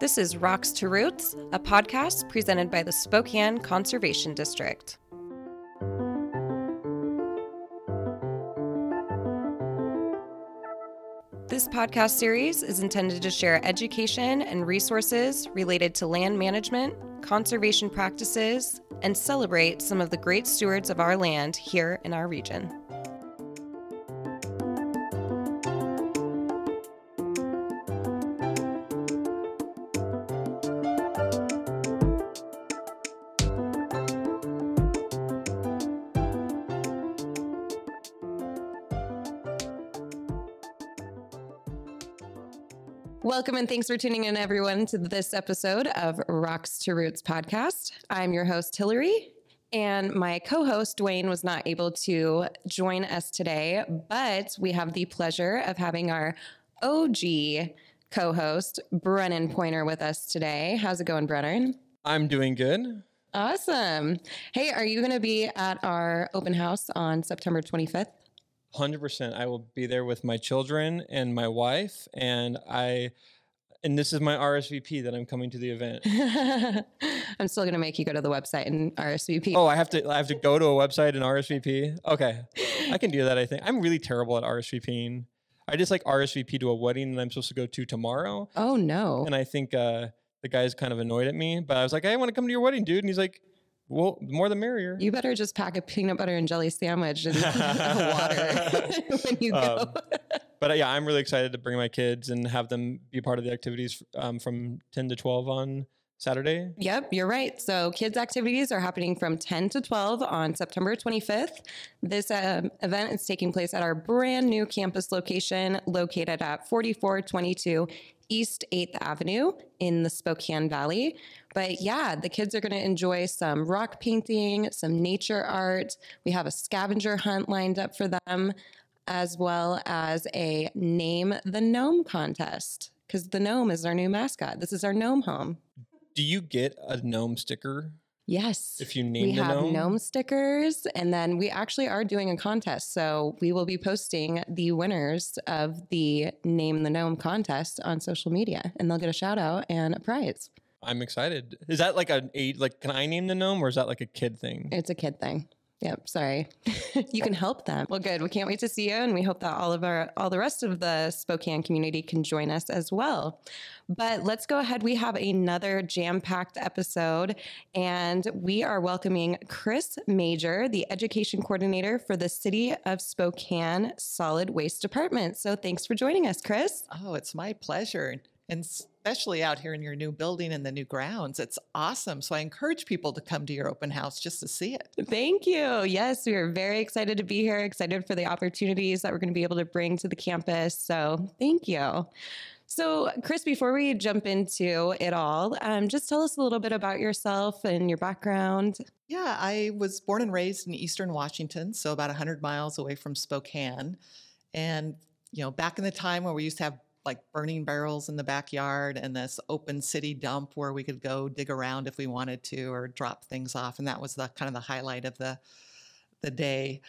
This is Rocks to Roots, a podcast presented by the Spokane Conservation District. This podcast series is intended to share education and resources related to land management, conservation practices, and celebrate some of the great stewards of our land here in our region. Welcome and thanks for tuning in, everyone, to this episode of Rocks to Roots podcast. I'm your host, Hillary, and my co host, Dwayne, was not able to join us today, but we have the pleasure of having our OG co host, Brennan Pointer, with us today. How's it going, Brennan? I'm doing good. Awesome. Hey, are you going to be at our open house on September 25th? 100%. I will be there with my children and my wife and I and this is my RSVP that I'm coming to the event. I'm still going to make you go to the website and RSVP. Oh, I have to I have to go to a website and RSVP. Okay. I can do that I think. I'm really terrible at RSVPing. I just like RSVP to a wedding that I'm supposed to go to tomorrow. Oh no. And I think uh the guy's kind of annoyed at me, but I was like, "Hey, I want to come to your wedding, dude." And he's like, well, more the merrier. You better just pack a peanut butter and jelly sandwich and water when you go. Um, but uh, yeah, I'm really excited to bring my kids and have them be part of the activities um, from 10 to 12 on Saturday. Yep, you're right. So, kids' activities are happening from 10 to 12 on September 25th. This um, event is taking place at our brand new campus location located at 4422 East 8th Avenue in the Spokane Valley. But yeah, the kids are going to enjoy some rock painting, some nature art. We have a scavenger hunt lined up for them, as well as a name the gnome contest because the gnome is our new mascot. This is our gnome home. Do you get a gnome sticker Yes. If you name we the have gnome. gnome stickers, and then we actually are doing a contest. So we will be posting the winners of the Name the Gnome contest on social media, and they'll get a shout out and a prize. I'm excited. Is that like a age? Like, can I name the gnome, or is that like a kid thing? It's a kid thing. Yep, sorry. you can help them. Well, good. We can't wait to see you, and we hope that all of our all the rest of the Spokane community can join us as well. But let's go ahead. We have another jam-packed episode, and we are welcoming Chris Major, the education coordinator for the City of Spokane Solid Waste Department. So thanks for joining us, Chris. Oh, it's my pleasure and especially out here in your new building and the new grounds. It's awesome. So I encourage people to come to your open house just to see it. Thank you. Yes, we are very excited to be here, excited for the opportunities that we're going to be able to bring to the campus. So thank you. So, Chris, before we jump into it all, um, just tell us a little bit about yourself and your background. Yeah, I was born and raised in Eastern Washington, so about 100 miles away from Spokane. And, you know, back in the time where we used to have like burning barrels in the backyard and this open city dump where we could go dig around if we wanted to or drop things off and that was the kind of the highlight of the the day.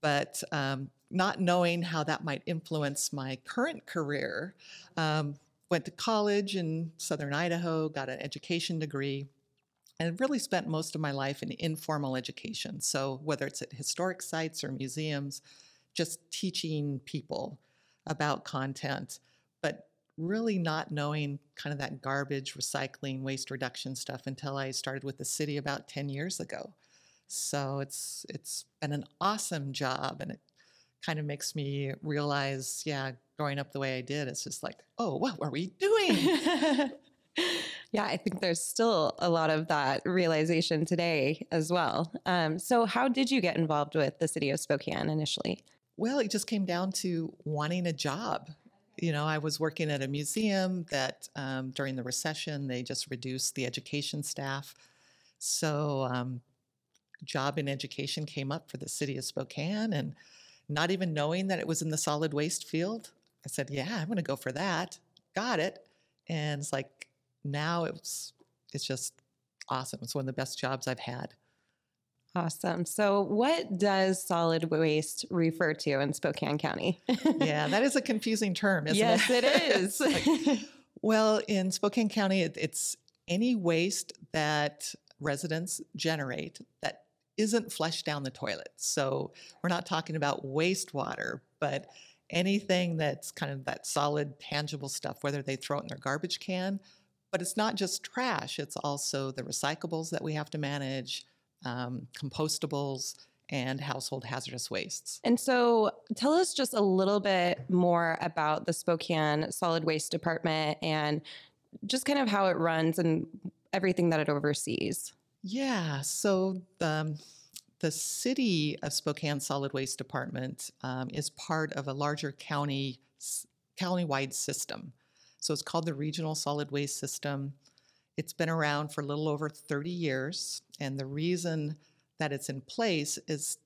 But um, not knowing how that might influence my current career um, went to college in southern idaho got an education degree and really spent most of my life in informal education. So whether it's at historic sites or museums just teaching people about content but really not knowing kind of that garbage recycling waste reduction stuff until I started with the city about 10 years ago. So it's it's been an awesome job and it kind of makes me realize, yeah, growing up the way I did, it's just like, oh, what were we doing? yeah, I think there's still a lot of that realization today as well. Um, so, how did you get involved with the city of Spokane initially? Well, it just came down to wanting a job you know, I was working at a museum that um, during the recession they just reduced the education staff. So, um, job in education came up for the city of Spokane, and not even knowing that it was in the solid waste field, I said, "Yeah, I'm going to go for that." Got it, and it's like now it's it's just awesome. It's one of the best jobs I've had. Awesome. So, what does solid waste refer to in Spokane County? yeah, that is a confusing term, isn't yes, it? Yes, it is. like, Well, in Spokane County, it, it's any waste that residents generate that isn't flushed down the toilet. So we're not talking about wastewater, but anything that's kind of that solid, tangible stuff, whether they throw it in their garbage can. But it's not just trash, it's also the recyclables that we have to manage, um, compostables, and household hazardous wastes. And so tell us just a little bit more about the Spokane Solid Waste Department and just kind of how it runs and everything that it oversees. Yeah, so um, the city of Spokane Solid Waste Department um, is part of a larger county county-wide system. So it's called the Regional Solid Waste System. It's been around for a little over 30 years, and the reason that it's in place is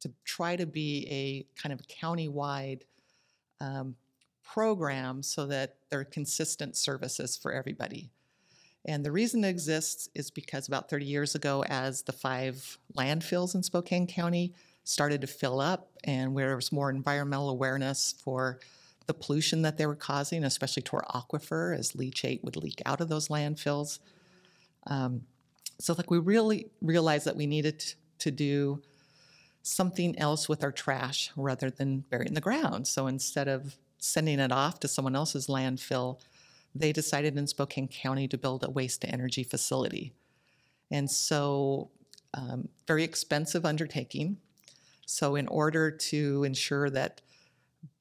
to try to be a kind of county-wide um, program so that there are consistent services for everybody. And the reason it exists is because about 30 years ago, as the five landfills in Spokane County started to fill up and where there was more environmental awareness for the pollution that they were causing, especially to our aquifer as leachate would leak out of those landfills. Um, so like we really realized that we needed to do something else with our trash rather than burying in the ground. So instead of sending it off to someone else's landfill, they decided in Spokane County to build a waste to energy facility. And so, um, very expensive undertaking. So, in order to ensure that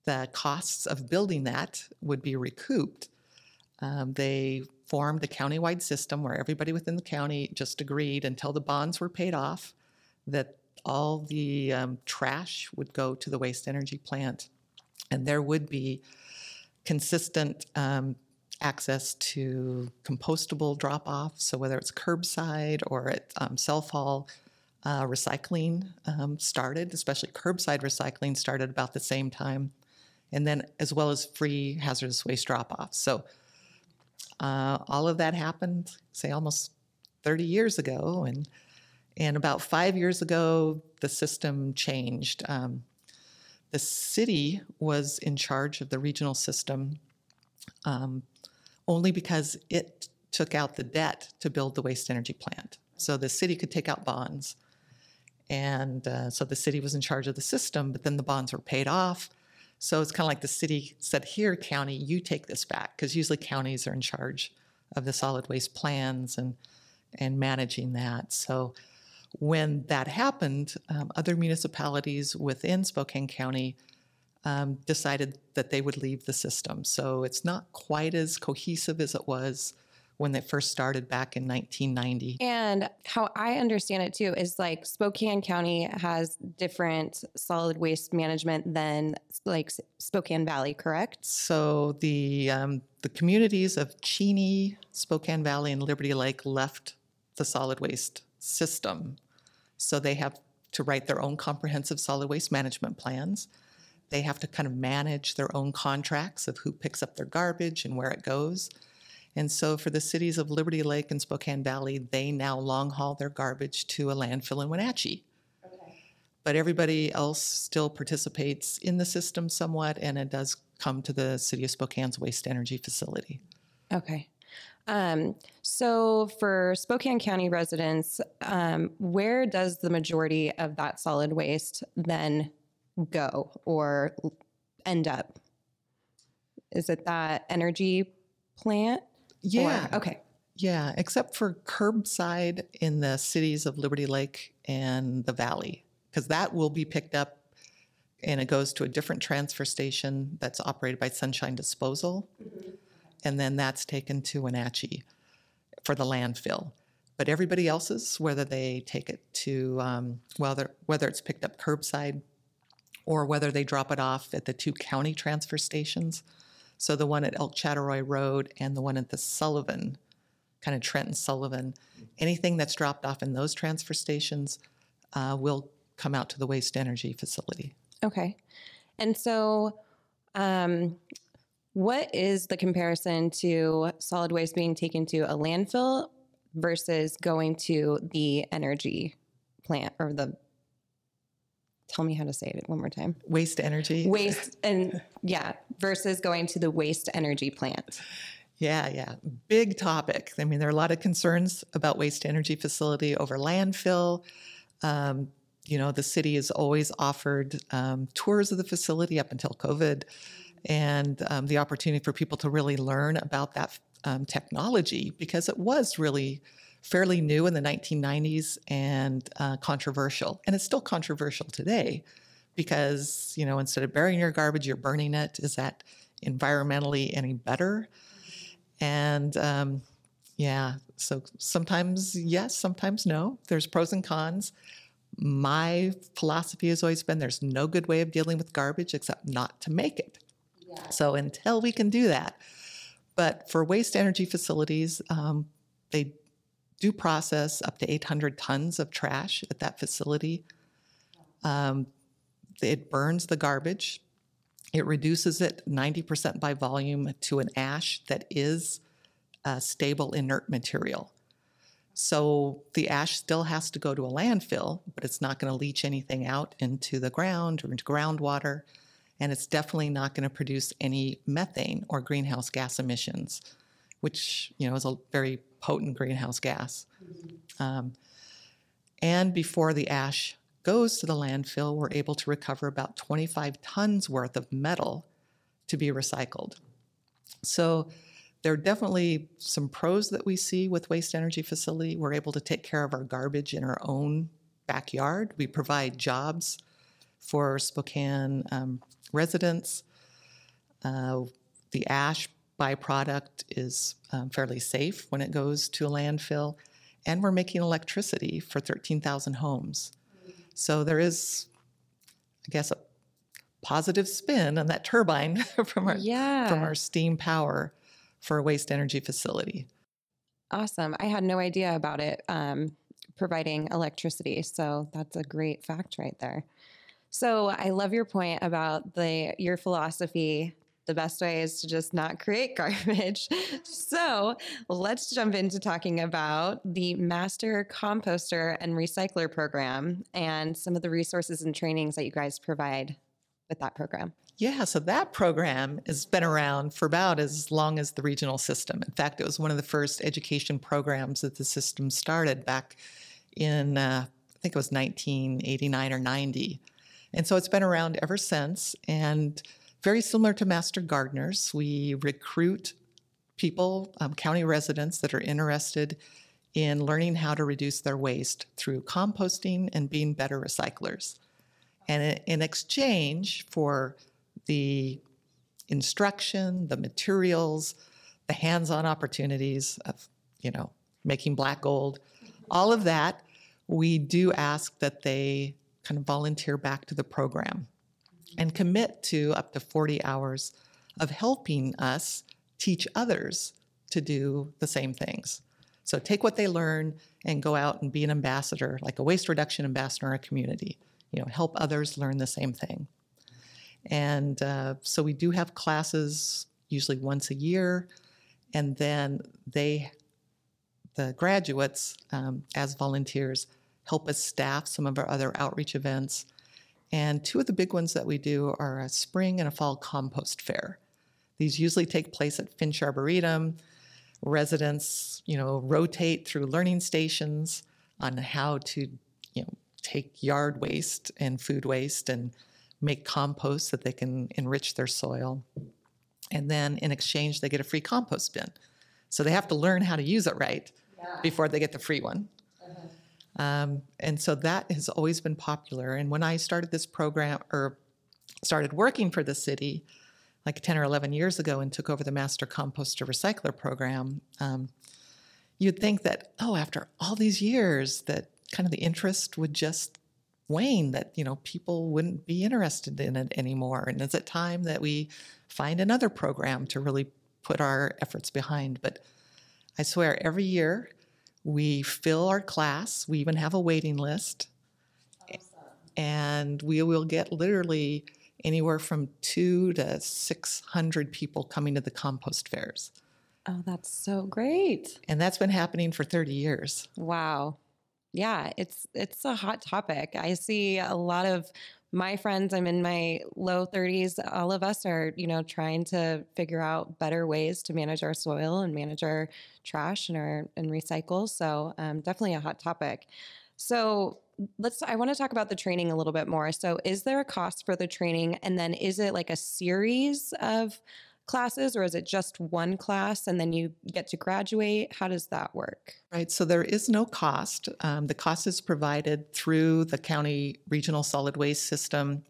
the costs of building that would be recouped, um, they formed a countywide system where everybody within the county just agreed until the bonds were paid off that all the um, trash would go to the waste energy plant and there would be consistent um, access to compostable drop off. So, whether it's curbside or at um, self haul, uh, recycling um, started, especially curbside recycling started about the same time. And then, as well as free hazardous waste drop offs. So, uh, all of that happened, say, almost 30 years ago. And, and about five years ago, the system changed. Um, the city was in charge of the regional system um, only because it took out the debt to build the waste energy plant. So the city could take out bonds. And uh, so the city was in charge of the system, but then the bonds were paid off. So it's kind of like the city said, Here, county, you take this back, because usually counties are in charge of the solid waste plans and, and managing that. So when that happened, um, other municipalities within Spokane County um, decided that they would leave the system. So it's not quite as cohesive as it was when they first started back in 1990. And how I understand it too is like Spokane County has different solid waste management than like Spokane Valley, correct? So the um, the communities of Cheney, Spokane Valley, and Liberty Lake left the solid waste system. So they have to write their own comprehensive solid waste management plans. They have to kind of manage their own contracts of who picks up their garbage and where it goes. And so for the cities of Liberty Lake and Spokane Valley, they now long haul their garbage to a landfill in Wenatchee. Okay. But everybody else still participates in the system somewhat, and it does come to the city of Spokane's waste energy facility. Okay. Um, so for Spokane County residents, um, where does the majority of that solid waste then go or end up? Is it that energy plant? Yeah. Or, okay. Yeah, except for curbside in the cities of Liberty Lake and the Valley, because that will be picked up and it goes to a different transfer station that's operated by Sunshine Disposal. Mm-hmm. And then that's taken to Wenatchee for the landfill. But everybody else's, whether they take it to, um, whether, whether it's picked up curbside or whether they drop it off at the two county transfer stations. So the one at Elk Chattaroy Road and the one at the Sullivan, kind of Trent and Sullivan. Anything that's dropped off in those transfer stations uh, will come out to the waste energy facility. Okay. And so, um, what is the comparison to solid waste being taken to a landfill versus going to the energy plant or the tell me how to say it one more time. Waste energy. Waste and yeah, versus going to the waste energy plant. Yeah, yeah. Big topic. I mean, there are a lot of concerns about waste energy facility over landfill. Um, you know, the city has always offered um, tours of the facility up until COVID and um, the opportunity for people to really learn about that um, technology because it was really fairly new in the 1990s and uh, controversial. And it's still controversial today because, you know, instead of burying your garbage, you're burning it. Is that environmentally any better? And um, yeah, so sometimes yes, sometimes no. There's pros and cons. My philosophy has always been there's no good way of dealing with garbage except not to make it. Yeah. So until we can do that, but for waste energy facilities, um, they do process up to 800 tons of trash at that facility. Um, it burns the garbage. It reduces it 90% by volume to an ash that is a stable inert material. So the ash still has to go to a landfill, but it's not going to leach anything out into the ground or into groundwater. And it's definitely not going to produce any methane or greenhouse gas emissions, which you know is a very potent greenhouse gas. Um, and before the ash goes to the landfill, we're able to recover about 25 tons worth of metal to be recycled. So there are definitely some pros that we see with waste energy facility. We're able to take care of our garbage in our own backyard. We provide jobs for Spokane um, residents. Uh, the ash byproduct is um, fairly safe when it goes to a landfill, and we're making electricity for 13,000 homes. So there is, I guess, a positive spin on that turbine from our yeah. from our steam power for a waste energy facility. Awesome! I had no idea about it um, providing electricity, so that's a great fact right there. So I love your point about the your philosophy the best way is to just not create garbage. so let's jump into talking about the Master Composter and Recycler program and some of the resources and trainings that you guys provide with that program. Yeah, so that program has been around for about as long as the regional system. In fact, it was one of the first education programs that the system started back in, uh, I think it was 1989 or 90. And so it's been around ever since. And very similar to Master Gardeners, we recruit people, um, county residents that are interested in learning how to reduce their waste through composting and being better recyclers. And in exchange for the instruction, the materials, the hands-on opportunities of, you know, making black gold, all of that, we do ask that they kind of volunteer back to the program and commit to up to 40 hours of helping us teach others to do the same things. So take what they learn and go out and be an ambassador, like a waste reduction ambassador in a community. You know, help others learn the same thing. And uh, so we do have classes usually once a year, and then they, the graduates, um, as volunteers, help us staff some of our other outreach events and two of the big ones that we do are a spring and a fall compost fair. These usually take place at Finch Arboretum. Residents, you know, rotate through learning stations on how to, you know, take yard waste and food waste and make compost that they can enrich their soil. And then in exchange, they get a free compost bin. So they have to learn how to use it right yeah. before they get the free one. Um, and so that has always been popular. And when I started this program or started working for the city, like 10 or 11 years ago, and took over the Master Composter Recycler program, um, you'd think that, oh, after all these years, that kind of the interest would just wane, that, you know, people wouldn't be interested in it anymore. And is it time that we find another program to really put our efforts behind? But I swear, every year, we fill our class. We even have a waiting list. And we will get literally anywhere from two to 600 people coming to the compost fairs. Oh, that's so great. And that's been happening for 30 years. Wow. Yeah, it's it's a hot topic. I see a lot of my friends, I'm in my low 30s. All of us are, you know, trying to figure out better ways to manage our soil and manage our trash and our and recycle. So um, definitely a hot topic. So let's i want to talk about the training a little bit more so is there a cost for the training and then is it like a series of classes or is it just one class and then you get to graduate how does that work Right, so there is no cost. Um, the cost is provided through the county regional solid waste system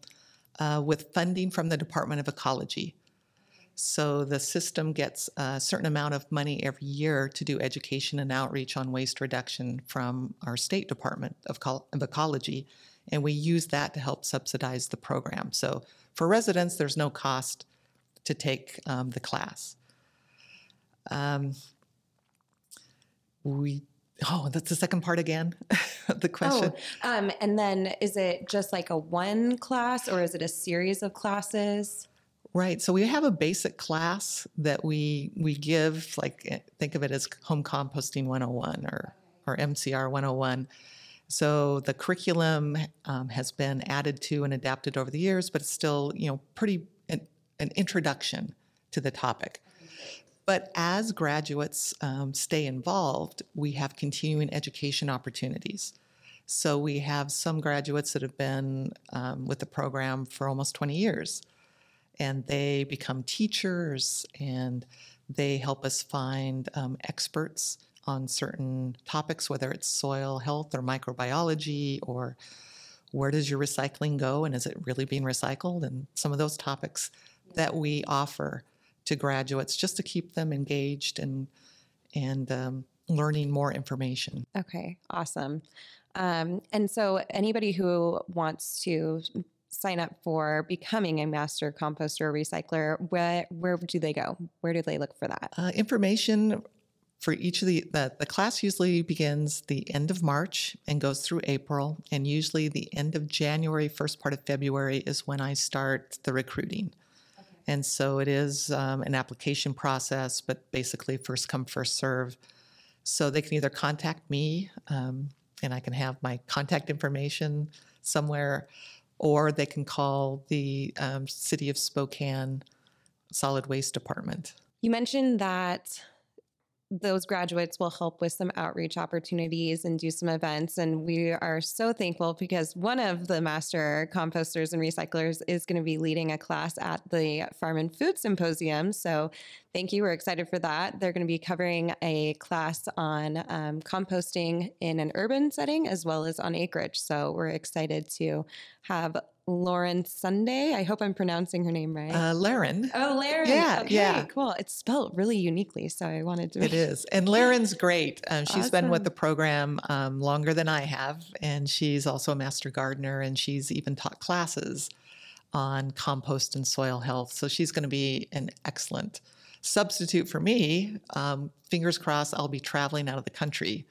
uh, with funding from the Department of Ecology. So the system gets a certain amount of money every year to do education and outreach on waste reduction from our state Department of, of Ecology, and we use that to help subsidize the program. So for residents, there's no cost to take um, the class. Um, we oh, that's the second part again. the question. oh um, and then is it just like a one class or is it a series of classes Right. So we have a basic class that we we give, like eh, think of it as home composting 101 or or MCR 101. So the curriculum um, has been added to and adapted over the years, but it's still you know pretty an, introduction to the topic. But as graduates um, stay involved, we have continuing education opportunities. So we have some graduates that have been um, with the program for almost 20 years and they become teachers and they help us find um, experts on certain topics, whether it's soil health or microbiology or where does your recycling go and is it really being recycled and some of those topics that we offer to graduates just to keep them engaged and and um, learning more information. Okay, awesome. Um, and so, anybody who wants to sign up for becoming a master composter or recycler, where where do they go? Where do they look for that? Uh, information for each of the, the the class usually begins the end of March and goes through April, and usually the end of January, first part of February is when I start the recruiting. And so it is um, an application process, but basically first come, first serve. So they can either contact me, um, and I can have my contact information somewhere, or they can call the um, City of Spokane Solid Waste Department. You mentioned that those graduates will help with some outreach opportunities and do some events. And we are so thankful because one of the master composters and recyclers is going to be leading a class at the Farm and Food Symposium. So thank you. We're excited for that. They're going to be covering a class on um, composting in an urban setting as well as on acreage. So we're excited to have Lauren Sunday. I hope I'm pronouncing her name right. Uh, Laren. Oh, Laren. Yeah, okay, yeah. Cool. It's spelled really uniquely, so I wanted to. It is. And Laren's great. Um, she's been with the program um, longer than I have. And she's also a master gardener and she's even taught classes on compost and soil health. So she's going to be an excellent substitute for me. Um, fingers crossed, I'll be traveling out of the country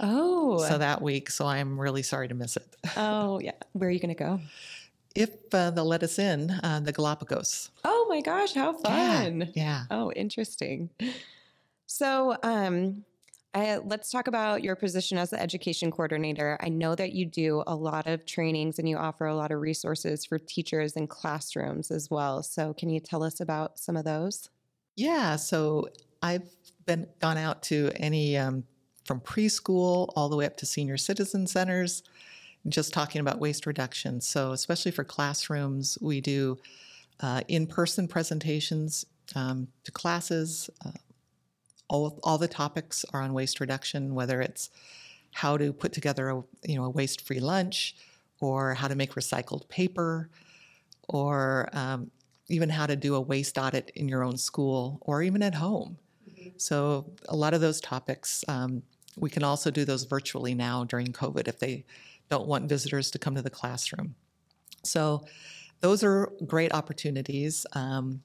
Oh. so that week. So I'm really sorry to miss it. oh yeah. Where are you going to go? If uh, they'll let us in, uh, the Galapagos. Oh my gosh, how fun! Yeah. yeah. Oh, interesting. So, um, I, let's talk about your position as the education coordinator. I know that you do a lot of trainings and you offer a lot of resources for teachers and classrooms as well. So, can you tell us about some of those? Yeah, so I've been gone out to any um, from preschool all the way up to senior citizen centers, just talking about waste reduction. So especially for classrooms, we do uh, in-person presentations um, to classes. Uh, all all the topics are on waste reduction, whether it's how to put together a you know a waste-free lunch, or how to make recycled paper, or um, even how to do a waste audit in your own school or even at home. So, a lot of those topics, um, we can also do those virtually now during COVID if they don't want visitors to come to the classroom. So, those are great opportunities. Um,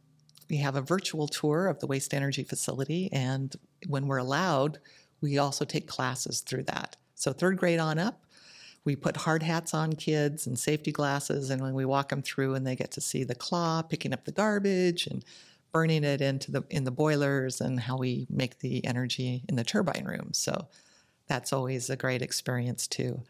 we have a virtual tour of the waste energy facility, and when we're allowed, we also take classes through that. So, third grade on up, we put hard hats on kids and safety glasses, and when we walk them through, and they get to see the claw picking up the garbage and burning it into the in the boilers, and how we make the energy in the turbine room. So that's always a great experience too.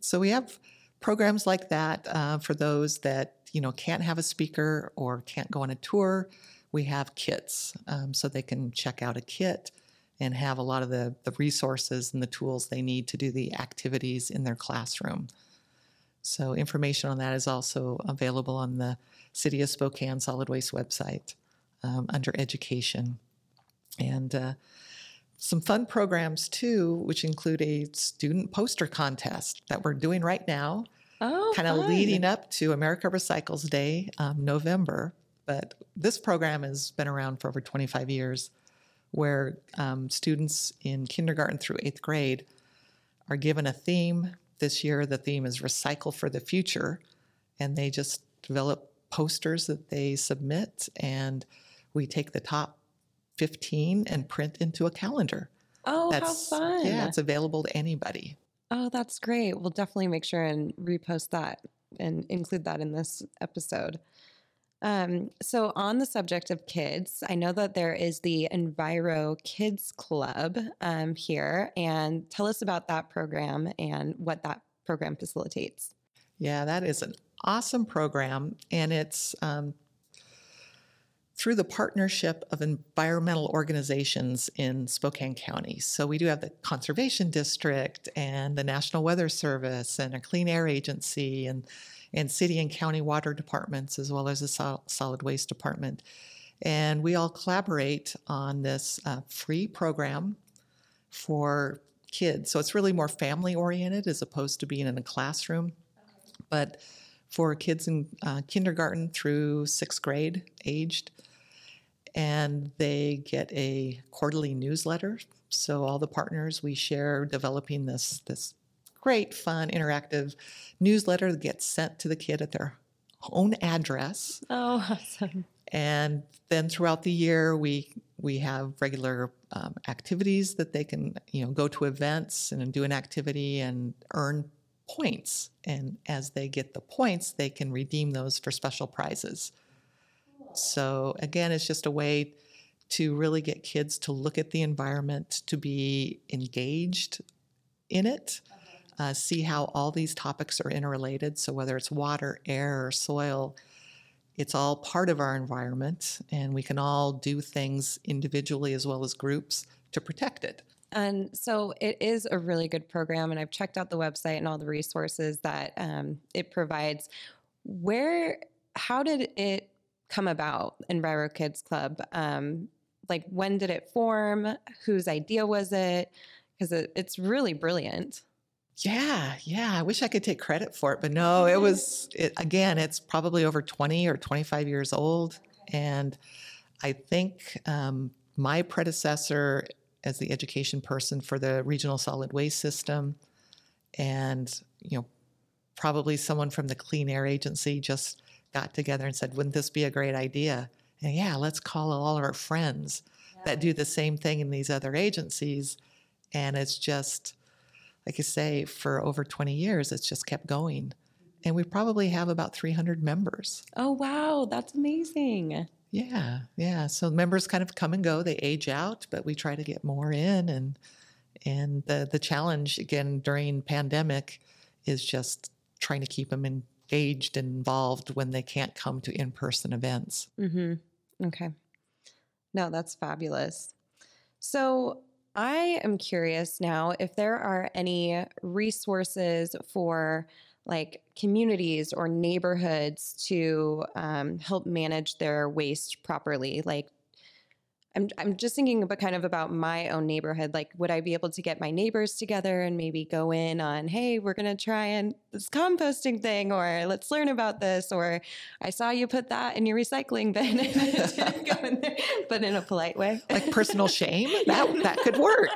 So we have programs like that uh, for those that you know can't have a speaker or can't go on a tour. We have kits, um, so they can check out a kit and have a lot of the, the resources and the tools they need to do the activities in their classroom. So information on that is also available on the City of Spokane Solid Waste website um, under education. And uh, some fun programs too, which include a student poster contest that we're doing right now, Oh, kind of leading up to America Recycles Day, um, November. But this program has been around for over 25 years, where um, students in kindergarten through eighth grade are given a theme. This year, the theme is Recycle for the Future, and they just develop posters that they submit, and we take the top 15 and print into a calendar. Oh, That's how fun. yeah, it's available to anybody. Oh, that's great. We'll definitely make sure and repost that and include that in this episode. Um, so, on the subject of kids, I know that there is the Enviro Kids Club um, here, and tell us about that program and what that program facilitates. Yeah, that is an awesome program, and it's um, through the partnership of environmental organizations in Spokane County. So we do have the Conservation District and the National Weather Service and a Clean Air Agency and and city and county water departments as well as the sol- solid waste department. And we all collaborate on this uh, free program for kids. So it's really more family oriented as opposed to being in a classroom. But for kids in uh, kindergarten through sixth grade aged, and they get a quarterly newsletter. So all the partners we share developing this this great, fun, interactive newsletter that gets sent to the kid at their own address. Oh, awesome. And then throughout the year, we we have regular um, activities that they can, you know, go to events and do an activity and earn points. And as they get the points, they can redeem those for special prizes. So again, it's just a way to really get kids to look at the environment, to be engaged in it, uh, see how all these topics are interrelated. So whether it's water, air, or soil, it's all part of our environment, and we can all do things individually as well as groups to protect it. And so it is a really good program, and I've checked out the website and all the resources that um, it provides. Where, how did it come about, in Enviro Kids Club? Um, like, when did it form? Whose idea was it? Because it, it's really brilliant. Yeah, yeah. I wish I could take credit for it, but no, it was, it, again, it's probably over 20 or 25 years old. And I think um, my predecessor as the education person for the regional solid waste system and, you know, probably someone from the Clean Air Agency just got together and said, wouldn't this be a great idea? And yeah, let's call all of our friends that do the same thing in these other agencies. And it's just, like I say, for over 20 years, it's just kept going. And we probably have about 300 members. Oh, wow. That's amazing. Yeah, yeah. So members kind of come and go; they age out, but we try to get more in. And and the the challenge again during pandemic is just trying to keep them engaged and involved when they can't come to in person events. Mm-hmm. Okay. No, that's fabulous. So I am curious now if there are any resources for like communities or neighborhoods to um, help manage their waste properly. Like, I'm, I'm just thinking about kind of about my own neighborhood. Like, would I be able to get my neighbors together and maybe go in on, hey, we're going to try and this composting thing, or let's learn about this, or I saw you put that in your recycling bin, Go in there, but in a polite way. Like personal shame, that that could work.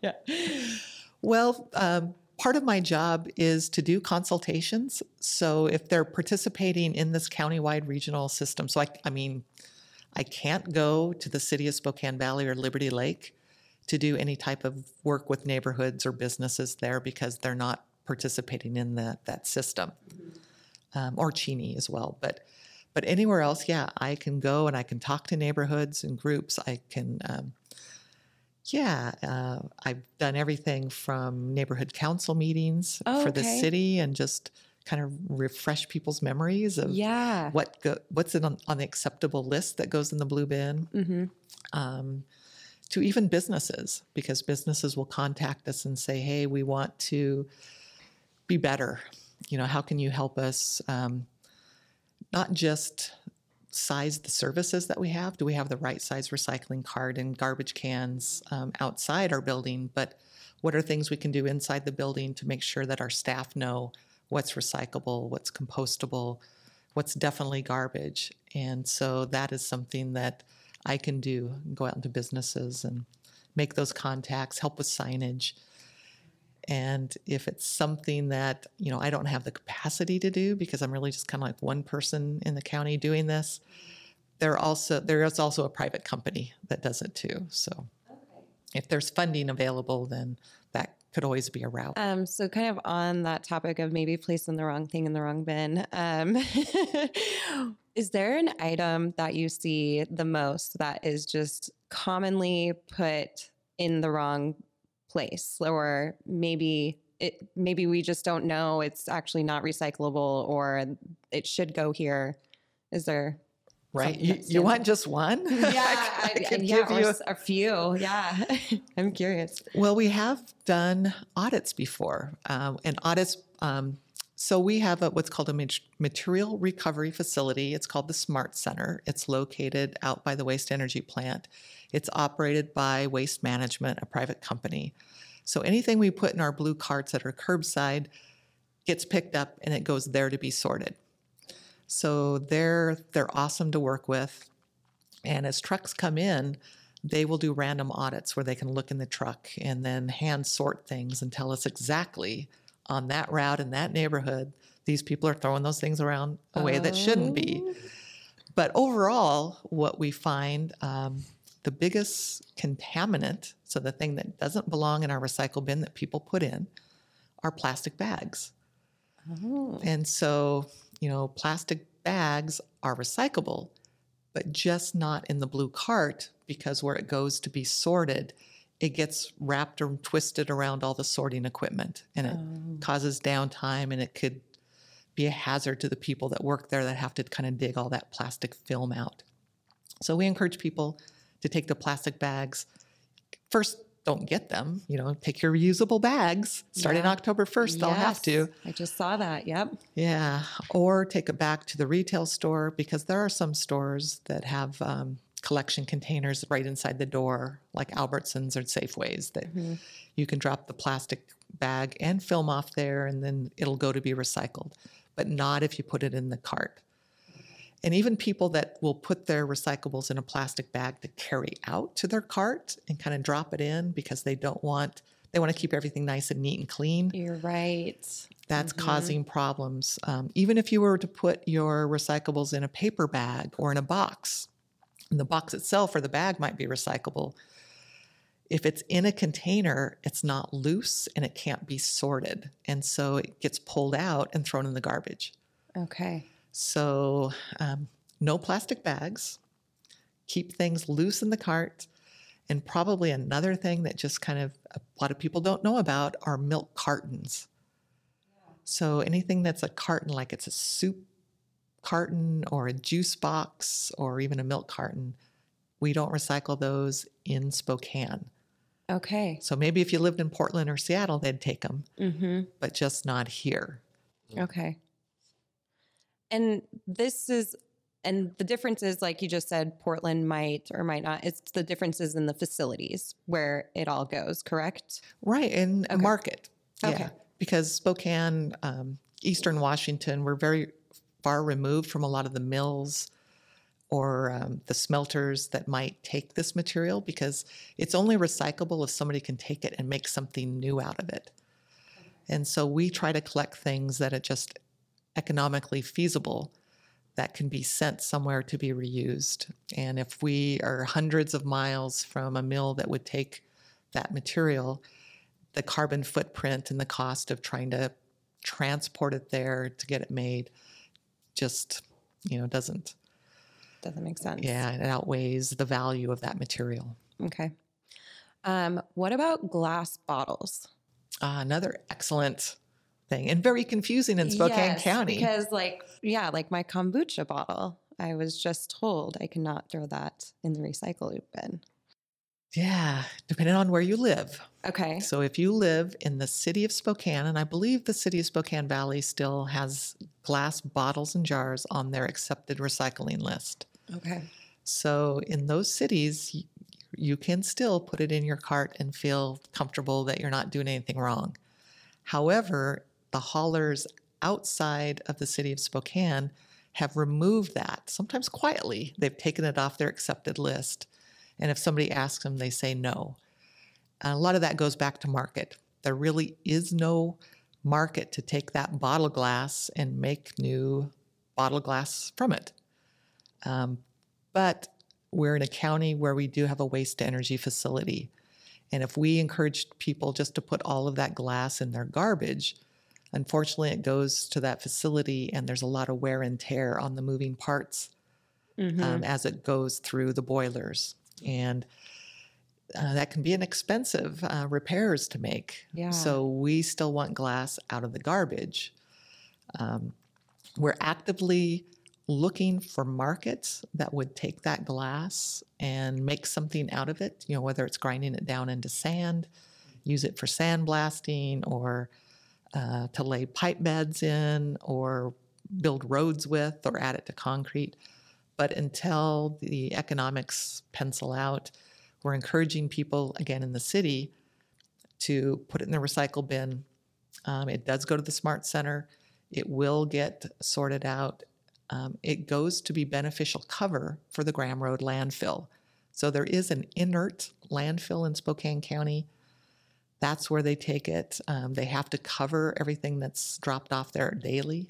Yeah. Well, um, part of my job is to do consultations. So if they're participating in this countywide regional system, so I, I mean, I can't go to the city of Spokane Valley or Liberty Lake to do any type of work with neighborhoods or businesses there because they're not participating in that that system, um, or Cheney as well. But but anywhere else, yeah, I can go and I can talk to neighborhoods and groups. I can um, Yeah, uh, I've done everything from neighborhood council meetings Oh, for the city and just kind of refresh people's memories of Yeah. what go, what's in on, on the acceptable list that goes in the blue bin. Mm-hmm. um, to even businesses, because businesses will contact us and say, "Hey, we want to be better. You know, how can you help us? Um, not just size the services that we have. Do we have the right size recycling cart and garbage cans um, outside our building? But what are things we can do inside the building to make sure that our staff know what's recyclable, what's compostable, what's definitely garbage? And so that is something that I can do go out into businesses and make those contacts, help with signage. And if it's something that, you know, I don't have the capacity to do because I'm really just kind of like one person in the county doing this, there also there is also a private company that does it too. So if there's funding available, then could always be a route. Um, so kind of on that topic of maybe placing the wrong thing in the wrong bin, um, is there an item that you see the most that is just commonly put in the wrong place, or maybe it maybe we just don't know it's actually not recyclable, or it should go here? Is there? Right? You, you want just one? Yeah, I I, could yeah, give you- a few. Yeah, I'm curious. Well, we have done audits before, um, and audits. Um, so we have a, what's called a material recovery facility. It's called the Smart Center. It's located out by the waste energy plant. It's operated by Waste Management, a private company. So anything we put in our blue carts that are curbside gets picked up and it goes there to be sorted. So they're they're awesome to work with. And as trucks come in, they will do random audits where they can look in the truck and then hand sort things and tell us exactly on that route in that neighborhood, these people are throwing those things around a way that shouldn't be. Oh. But overall, what we find um, the biggest contaminant, so the thing that doesn't belong in our recycle bin that people put in, are plastic bags. Oh. And so, you know, plastic bags are recyclable, but just not in the blue cart because where it goes to be sorted, it gets wrapped or twisted around all the sorting equipment and it Oh. causes downtime and it could be a hazard to the people that work there that have to kind of dig all that plastic film out. So we encourage people to take the plastic bags. First, don't get them, you know, take your reusable bags. Starting Yeah. October 1st, they'll have to. I just saw that. Yep. Yeah, or take it back to the retail store because there are some stores that have um, collection containers right inside the door, like Albertsons or Safeways, that Mm-hmm. you can drop the plastic bag and film off there, and then it'll go to be recycled, but not if you put it in the cart. And even people that will put their recyclables in a plastic bag to carry out to their cart and kind of drop it in because they don't want, they want to keep everything nice and neat and clean You're right. that's causing problems. Um, even if you were to put your recyclables in a paper bag or in a box, and the box itself or the bag might be recyclable. If it's in a container, it's not loose and it can't be sorted. And so it gets pulled out and thrown in the garbage. Okay. So, um, no plastic bags. Keep things loose in the cart. And probably another thing that just kind of a lot of people don't know about are milk cartons. So, anything that's a carton, like it's a soup carton or a juice box or even a milk carton, we don't recycle those in Spokane. Okay. So, maybe if you lived in Portland or Seattle, they'd take them, Mm-hmm. but just not here. Okay. And this is, and the difference is, like you just said, Portland might or might not. It's the differences in the facilities where it all goes, correct? Right, in a Okay. market. Okay. Yeah, because Spokane, um, Eastern Washington, we're very far removed from a lot of the mills or um, the smelters that might take this material because it's only recyclable if somebody can take it and make something new out of it. And so we try to collect things that it just economically feasible that can be sent somewhere to be reused. And if we are hundreds of miles from a mill that would take that material, the carbon footprint and the cost of trying to transport it there to get it made just, you know, doesn't, Doesn't make sense. yeah, it outweighs the value of that material. Okay. Um, what about glass bottles? Uh, another excellent thing and very confusing in Spokane Yes, County. Because, like, yeah, like my kombucha bottle, I was just told I cannot throw that in the recycle bin. yeah, depending on where you live. Okay. So if you live in the city of Spokane, and I believe the city of Spokane Valley still has glass bottles and jars on their accepted recycling list. Okay. So in those cities, you can still put it in your cart and feel comfortable that you're not doing anything wrong. However, the haulers outside of the city of Spokane have removed that, sometimes quietly. They've taken it off their accepted list. And if somebody asks them, they say no. And a lot of that goes back to market. There really is no market to take that bottle glass and make new bottle glass from it. Um, but we're in a county where we do have a waste to energy facility. And if we encouraged people just to put all of that glass in their garbage, unfortunately, it goes to that facility and there's a lot of wear and tear on the moving parts Mhm. um, as it goes through the boilers. And uh, that can be an expensive uh, repairs to make. Yeah. So we still want glass out of the garbage. Um, we're actively looking for markets that would take that glass and make something out of it, you know, whether it's grinding it down into sand, use it for sandblasting or uh, to lay pipe beds in or build roads with or add it to concrete. But until the economics pencil out, we're encouraging people, again, in the city to put it in the recycle bin. Um, it does go to the Smart Center. It will get sorted out. Um, it goes to be beneficial cover for the Graham Road landfill. So there is an inert landfill in Spokane County. That's where they take it. Um, they have to cover everything that's dropped off there daily.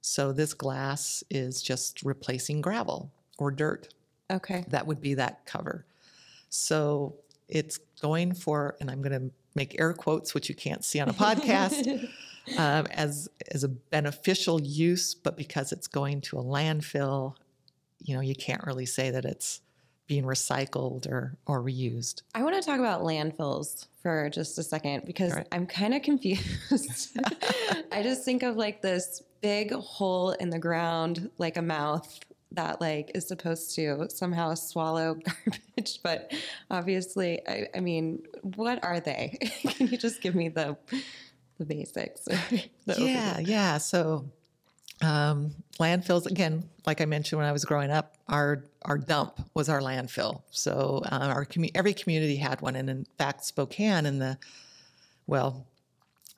So this glass is just replacing gravel or dirt. Okay. That would be that cover. So it's going for, and I'm going to make air quotes, which you can't see on a podcast, um, as as a beneficial use, but because it's going to a landfill, you know, you can't really say that it's being recycled or or reused. I want to talk about landfills for just a second because right. I'm kind of confused. I just think of like this big hole in the ground, like a mouth that like is supposed to somehow swallow garbage, but obviously, I, I mean, what are they? Can you just give me the the basics? The yeah, overview? yeah. So um, landfills again, like I mentioned when I was growing up, our our dump was our landfill. So uh, our commu- every community had one, and in fact, Spokane and the well,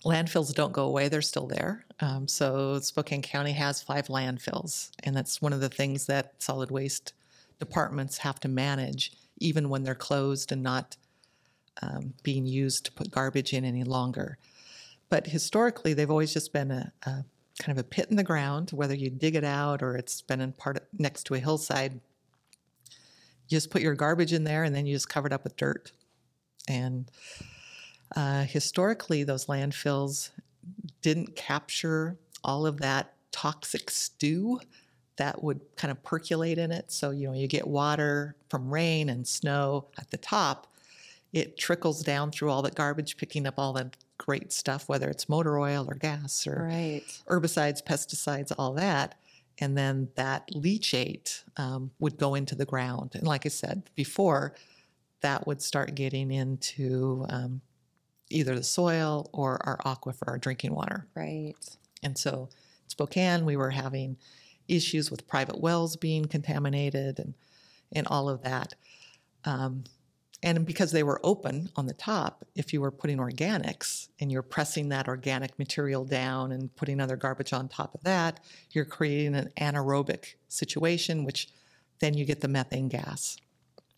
landfills don't go away; they're still there. Um, so Spokane County has five landfills, and that's one of the things that solid waste departments have to manage, even when they're closed and not um, being used to put garbage in any longer. But historically, they've always just been a, a kind of a pit in the ground, whether you dig it out or it's been in part next to a hillside. You just put your garbage in there and then you just cover it up with dirt. And uh, historically, those landfills didn't capture all of that toxic stew that would kind of percolate in it. So, you know, you get water from rain and snow at the top, it trickles down through all that garbage, picking up all the great stuff, whether it's motor oil or gas or Right. herbicides, pesticides, all that. And then that leachate um, would go into the ground. And like I said before, that would start getting into um, either the soil or our aquifer, our drinking water. Right. And so in Spokane, we were having issues with private wells being contaminated and, and all of that. Um, and because they were open on the top, if you were putting organics and you're pressing that organic material down and putting other garbage on top of that, you're creating an anaerobic situation, which then you get the methane gas,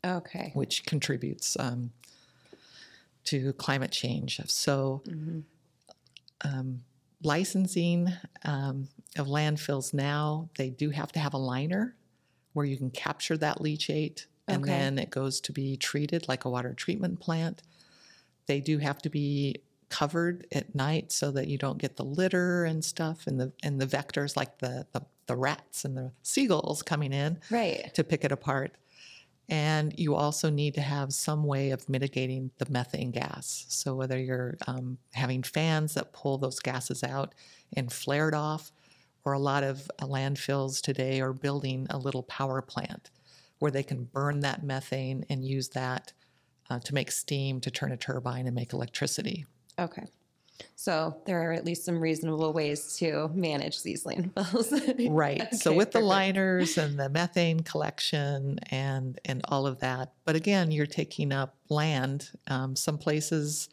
Okay. which contributes um, to climate change. So, Mhm. um, licensing um, of landfills now, they do have to have a liner where you can capture that leachate and Okay. then it goes to be treated like a water treatment plant. They do have to be covered at night so that you don't get the litter and stuff and the and the vectors like the the, the rats and the seagulls coming in Right. to pick it apart. And you also need to have some way of mitigating the methane gas. So, whether you're um, having fans that pull those gases out and flare it off, or a lot of uh, landfills today are building a little power plant where they can burn that methane and use that uh, to make steam to turn a turbine and make electricity. Okay. So there are at least some reasonable ways to manage these landfills. Right. so Okay, with the liners and the methane collection and and all of that, but again, you're taking up land. Um, some places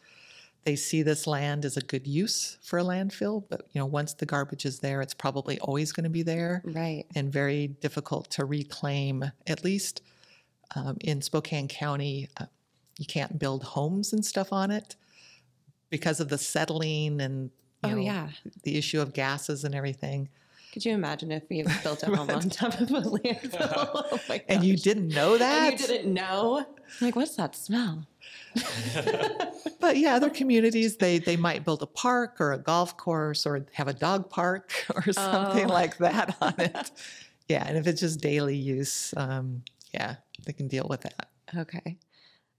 they see this land as a good use for a landfill, but you know once the garbage is there, it's probably always going to be there Right. and very difficult to reclaim. At least um, in Spokane County, uh, you can't build homes and stuff on it because of the settling and you Oh, know, yeah. the issue of gases and everything. Could you imagine if we built a home on top of a landfill? Oh my And you didn't know that? And you didn't know? Like, what's that smell? But yeah, other communities they they might build a park or a golf course or have a dog park or something Oh. like that on it. Yeah, and if it's just daily use, um, yeah, they can deal with that. Okay.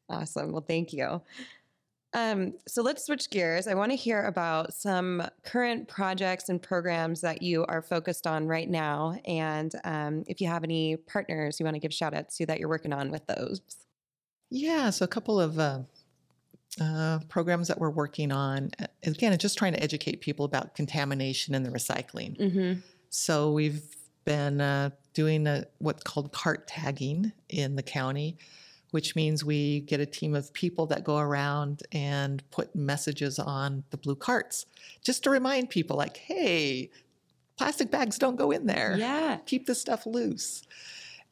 Awesome. Well, thank you. Um, so let's switch gears. I want to hear about some current projects and programs that you are focused on right now. And um, if you have any partners you want to give shout outs to that you're working on with those. Yeah, so a couple of uh, uh, programs that we're working on. Again, just trying to educate people about contamination and the recycling. Mm-hmm. So we've been uh, doing a, what's called cart tagging in the county, which means we get a team of people that go around and put messages on the blue carts just to remind people, like, hey, plastic bags don't go in there. Yeah. Keep this stuff loose.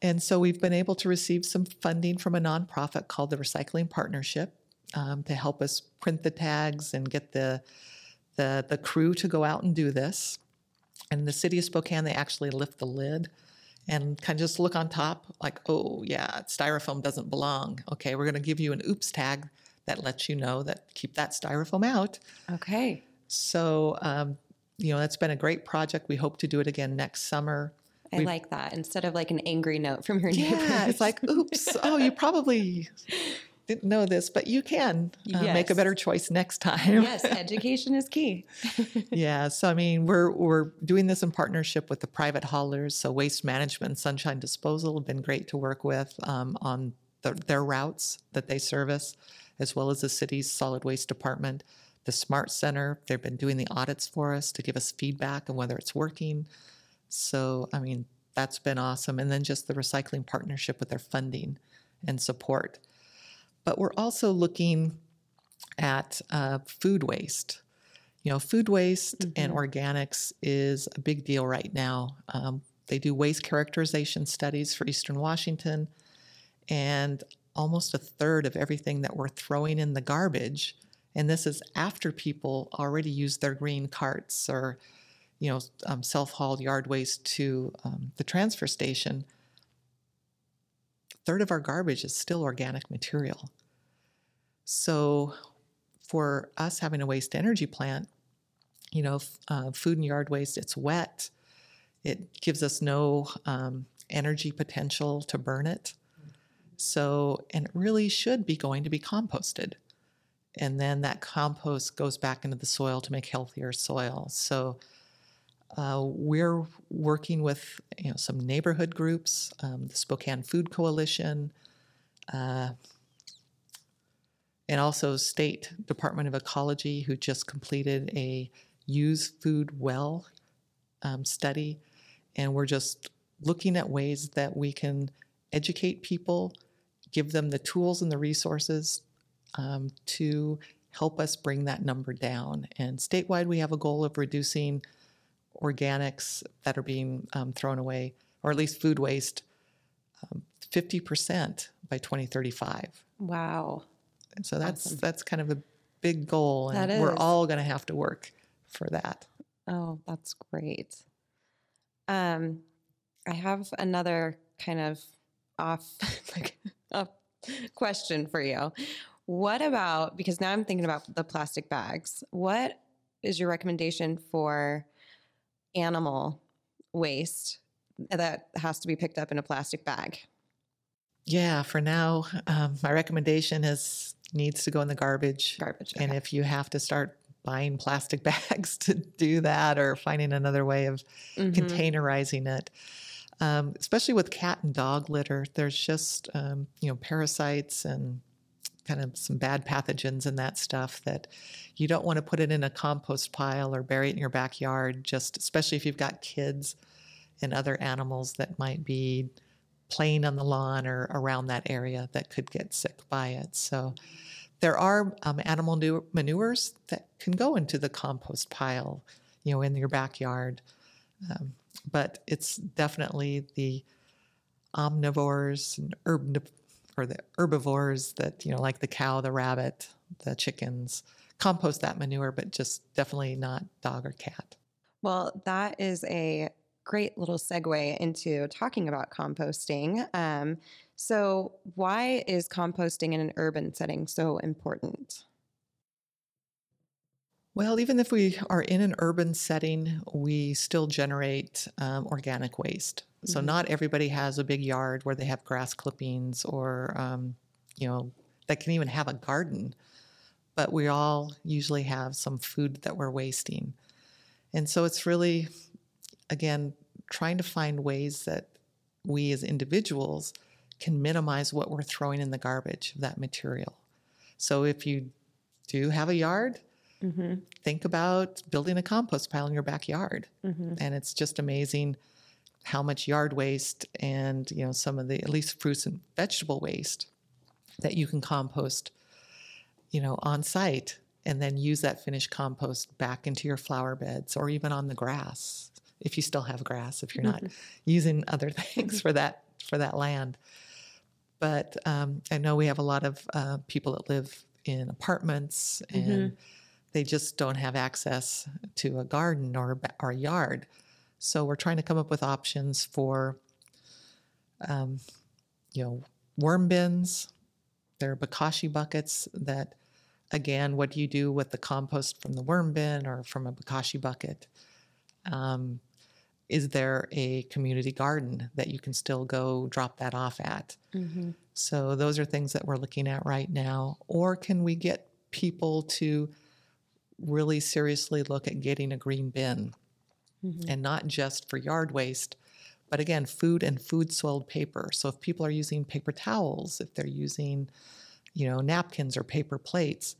And so we've been able to receive some funding from a nonprofit called the Recycling Partnership um, to help us print the tags and get the, the the crew to go out and do this. And the city of Spokane, they actually lift the lid and kind of just look on top, like, oh yeah, styrofoam doesn't belong. Okay, we're going to give you an oops tag that lets you know that keep that styrofoam out. Okay. So um, you know that's been a great project. We hope to do it again next summer. I We've- like that instead of like an angry note from your neighbor. Yeah, it's like, oops, oh, you probably didn't know this, but you can uh, make a better choice next time. yes, education is key. yeah, so I mean, we're we're doing this in partnership with the private haulers. So Waste Management, and Sunshine Disposal have been great to work with um, on the, their routes that they service, as well as the city's solid waste department. The Smart Center, they've been doing the audits for us to give us feedback on whether it's working. So, I mean, that's been awesome. And then just the recycling partnership with their funding and support. But we're also looking at uh, food waste. You know, food waste and organics is a big deal right now. Um, they do waste characterization studies for Eastern Washington, and almost a third of everything that we're throwing in the garbage, and this is after people already use their green carts or, you know, um, self-hauled yard waste to um, the transfer station. A third of our garbage is still organic material. So, for us having a waste energy plant, you know, uh, food and yard waste, it's wet. It gives us no um, energy potential to burn it. So, and it really should be going to be composted. And then that compost goes back into the soil to make healthier soil. So, uh, we're working with you know some neighborhood groups, um, the Spokane Food Coalition, uh, and also State Department of Ecology, who just completed a use food well um, study, and we're just looking at ways that we can educate people, give them the tools and the resources um, to help us bring that number down. And statewide, we have a goal of reducing organics that are being um, thrown away, or at least food waste, um, 50% by 2035. Wow. And so that's Awesome. that's kind of a big goal, and we're all going to have to work for that. Oh, that's great. Um, I have another kind of off like off question for you. What about because now I'm thinking about the plastic bags. What is your recommendation for animal waste that has to be picked up in a plastic bag? Yeah, for now, um, my recommendation is needs to go in the garbage. Garbage. And okay. if you have to start buying plastic bags to do that or finding another way of Mhm. containerizing it, um, especially with cat and dog litter, there's just, um, you know, parasites and kind of some bad pathogens and that stuff that you don't want to put it in a compost pile or bury it in your backyard, just especially if you've got kids and other animals that might be playing on the lawn or around that area that could get sick by it. So there are um, animal nu- manures that can go into the compost pile, you know, in your backyard. Um, but it's definitely the omnivores and herb or the herbivores that you know, like the cow, the rabbit, the chickens, compost that manure, but just definitely not dog or cat. Well, that is a great little segue into talking about composting. Um, so, why is composting in an urban setting so important? Well, even if we are in an urban setting, we still generate um, organic waste. So Mhm. not everybody has a big yard where they have grass clippings or, um, you know, that can even have a garden. But we all usually have some food that we're wasting. And so it's really, again, trying to find ways that we as individuals can minimize what we're throwing in the garbage of that material. So if you do have a yard, Mm-hmm. think about building a compost pile in your backyard Mm-hmm. and it's just amazing how much yard waste and you know some of the at least fruits and vegetable waste that you can compost you know on site and then use that finished compost back into your flower beds or even on the grass if you still have grass if you're not using other things for that for that land but um, i know we have a lot of uh, people that live in apartments and they just don't have access to a garden or a or a yard. So we're trying to come up with options for, um, you know, worm bins. There are bokashi buckets that, again, what do you do with the compost from the worm bin or from a bokashi bucket? Um, is there a community garden that you can still go drop that off at? Mm-hmm. So those are things that we're looking at right now. Or can we get people to really seriously look at getting a green bin Mm-hmm. and not just for yard waste, but again, food and food soiled paper. So if people are using paper towels, if they're using, you know, napkins or paper plates